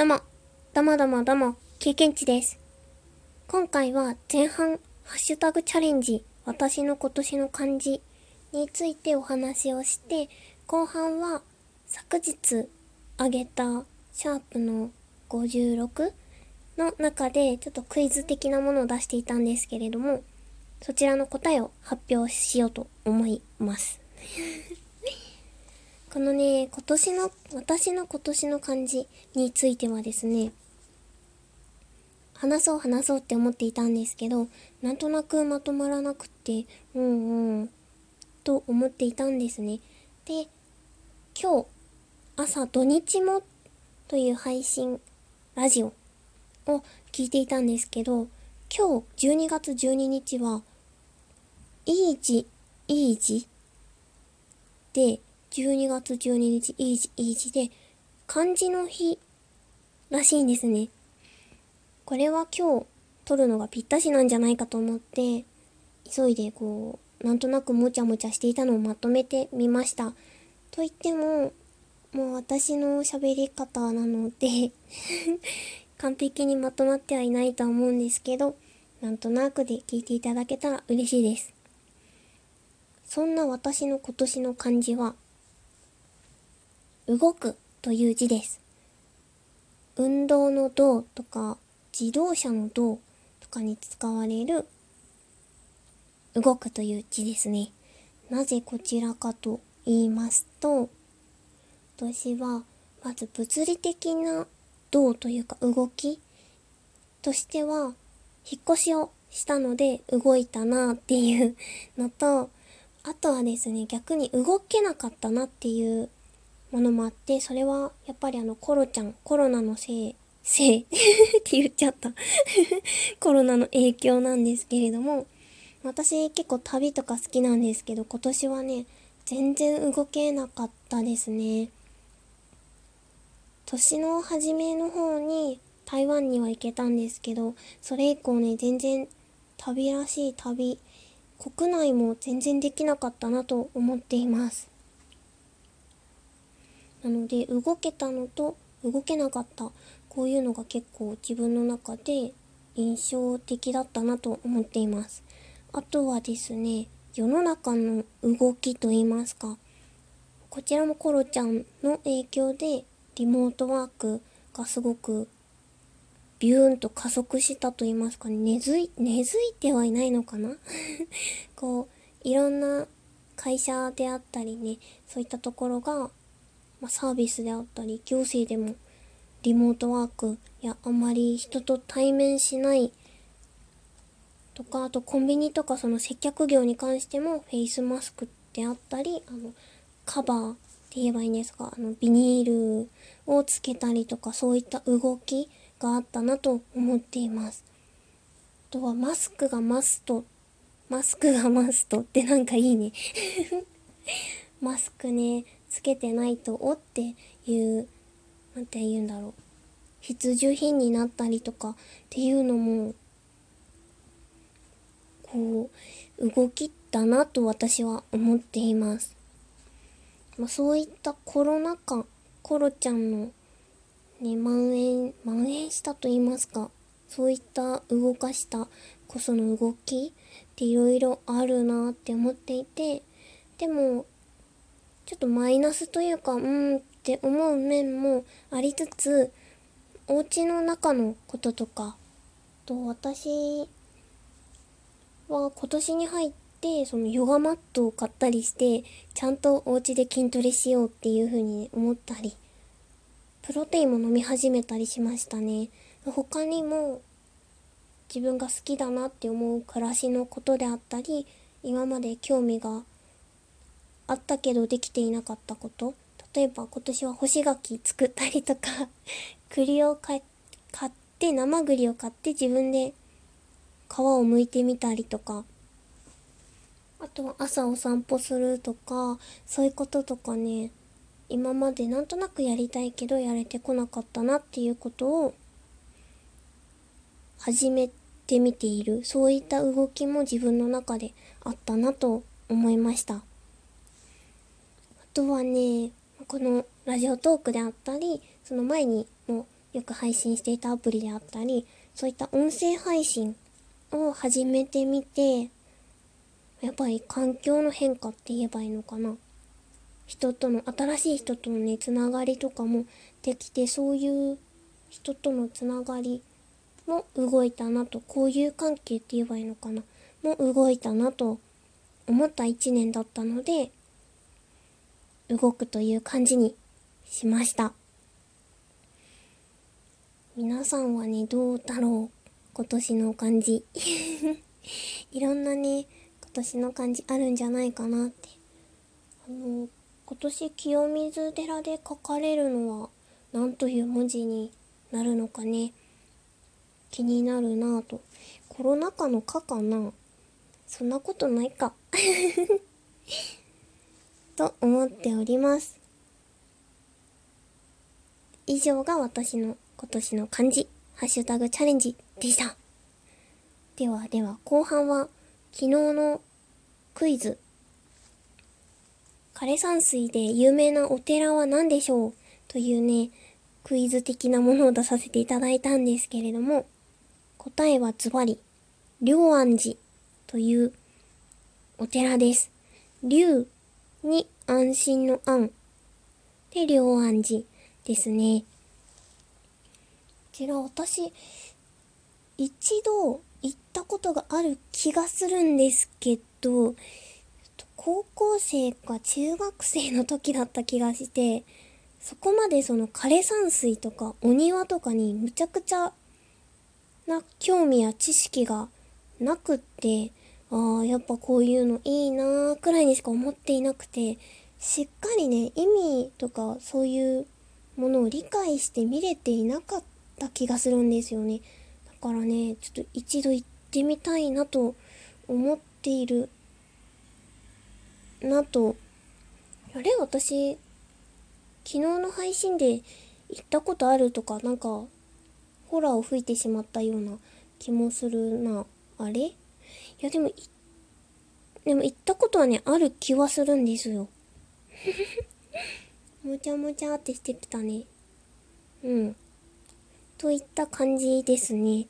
どうも、どうもどうもどうも、経験値です。今回は前半、ハッシュタグチャレンジ、私の今年の漢字についてお話をして、後半は昨日あげたシャープの56の中でちょっとクイズ的なものを出していたんですけれども、そちらの答えを発表しようと思います。このね、今年の、私の今年の漢字についてはですね、話そう話そうって思っていたんですけど、なんとなくまとまらなくって、うんうん、と思っていたんですね。で、今日、朝土日もという配信、ラジオを聞いていたんですけど、今日12月12日は、いい字、いい字で、12月12日、いい字、いい字で、漢字の日らしいんですね。これは今日撮るのがぴったしなんじゃないかと思って、急いでこう、なんとなくもちゃもちゃしていたのをまとめてみました。と言っても、もう私の喋り方なので 完璧にまとまってはいないとは思うんですけど、なんとなくで聞いていただけたら嬉しいです。そんな私の今年の漢字は、動くという字です。運動の動とか自動車の動とかに使われる動くという字ですね。なぜこちらかと言いますと、私はまず物理的な動というか動きとしては引っ越しをしたので動いたなっていうのと、あとはですね、逆に動けなかったなっていうものもあって、それはやっぱりあのコロちゃん、コロナのせい、せいって言っちゃった コロナの影響なんですけれども、私結構旅とか好きなんですけど、今年はね、全然動けなかったですね。年の初めの方に台湾には行けたんですけど、それ以降ね、全然旅らしい旅、国内も全然できなかったなと思っています。なので動けたのと動けなかった。こういうのが結構自分の中で印象的だったなと思っています。あとはですね世の中の動きといいますかこちらもコロちゃんの影響でリモートワークがすごくビューンと加速したと言いますか根付い根付いてはいないのかな？こういろんな会社であったりねそういったところがまあ、サービスであったり行政でもリモートワークやあまり人と対面しないとかあとコンビニとかその接客業に関してもフェイスマスクであったりあのカバーって言えばいいんですかあのビニールをつけたりとかそういった動きがあったなと思っています。あとはマスクがマストマスクがマストってなんかいいね マスクねつけてないとおっていう何て言うんだろう必需品になったりとかっていうのもこう動きだなと私は思っています。まあ、そういったコロナ禍コロちゃんのね蔓延蔓延したと言いますかそういった動かしたこその動きっていろいろあるなって思っていてでもちょっとマイナスというか、うんって思う面もありつつ、お家の中のこととか、と私は今年に入って、そのヨガマットを買ったりして、ちゃんとお家で筋トレしようっていう風に思ったり、プロテインも飲み始めたりしましたね。他にも、自分が好きだなって思う暮らしのことであったり、今まで興味があったけどできていなかったこと。例えば今年は干し柿作ったりとか。栗を買って生栗を買って自分で皮を剥いてみたりとか。あとは朝お散歩するとか。そういうこととかね。今までなんとなくやりたいけどやれてこなかったなっていうことを。始めてみている。そういった動きも自分の中であったなと思いました。とはね、このラジオトークであったり、その前にもよく配信していたアプリであったり、そういった音声配信を始めてみて、やっぱり環境の変化って言えばいいのかな。人との、新しい人とのね、つながりとかもできて、そういう人とのつながりも動いたなと、交友関係って言えばいいのかな。も動いたなと思った一年だったので、動くという感じにしました。皆さんはね、どうだろう？今年の漢字。いろんなね、今年の漢字あるんじゃないかなって。あの、今年清水寺で書かれるのは何という文字になるのかね。気になるなぁと。コロナ禍の禍かなそんなことないか。と思っております。以上が私の今年の漢字、ハッシュタグチャレンジでした。ではでは後半は昨日のクイズ。枯山水で有名なお寺は何でしょうというね、クイズ的なものを出させていただいたんですけれども、答えはズバリ、龍安寺というお寺です。龍に安心の安で龍安寺ですね。こちら私、一度行ったことがある気がするんですけど、高校生か中学生の時だった気がして、そこまでその枯山水とかお庭とかにむちゃくちゃな興味や知識がなくって、ああ、やっぱこういうのいいなーくらいにしか思っていなくて、しっかりね、意味とかそういうものを理解して見れていなかった気がするんですよね。だからね、ちょっと一度行ってみたいなと思っているなと。あれ？私、昨日の配信で行ったことあるとか、なんか、ホラーを吹いてしまったような気もするな。あれ？いや、でも、でも行ったことはね、ある気はするんですよ。むちゃむちゃってしてたね。うん。といった感じですね。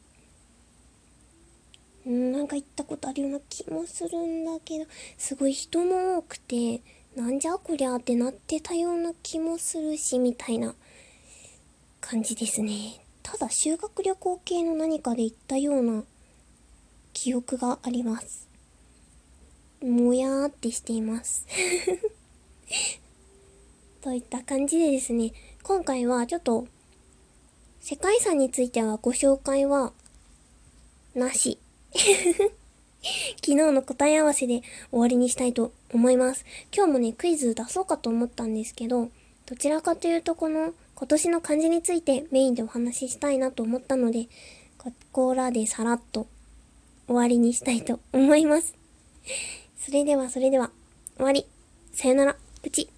うん、なんか行ったことあるような気もするんだけど、すごい人も多くて、なんじゃこりゃってなってたような気もするし、みたいな感じですね。ただ修学旅行系の何かで行ったような記憶があります。もやーってしています といった感じでですね、今回はちょっと世界遺産についてはご紹介は、なし。昨日の答え合わせで終わりにしたいと思います。今日もね、クイズ出そうかと思ったんですけど、どちらかというとこの今年の漢字についてメインでお話ししたいなと思ったので、ここらでさらっと終わりにしたいと思います。それではそれでは、終わり。さよなら。プチ。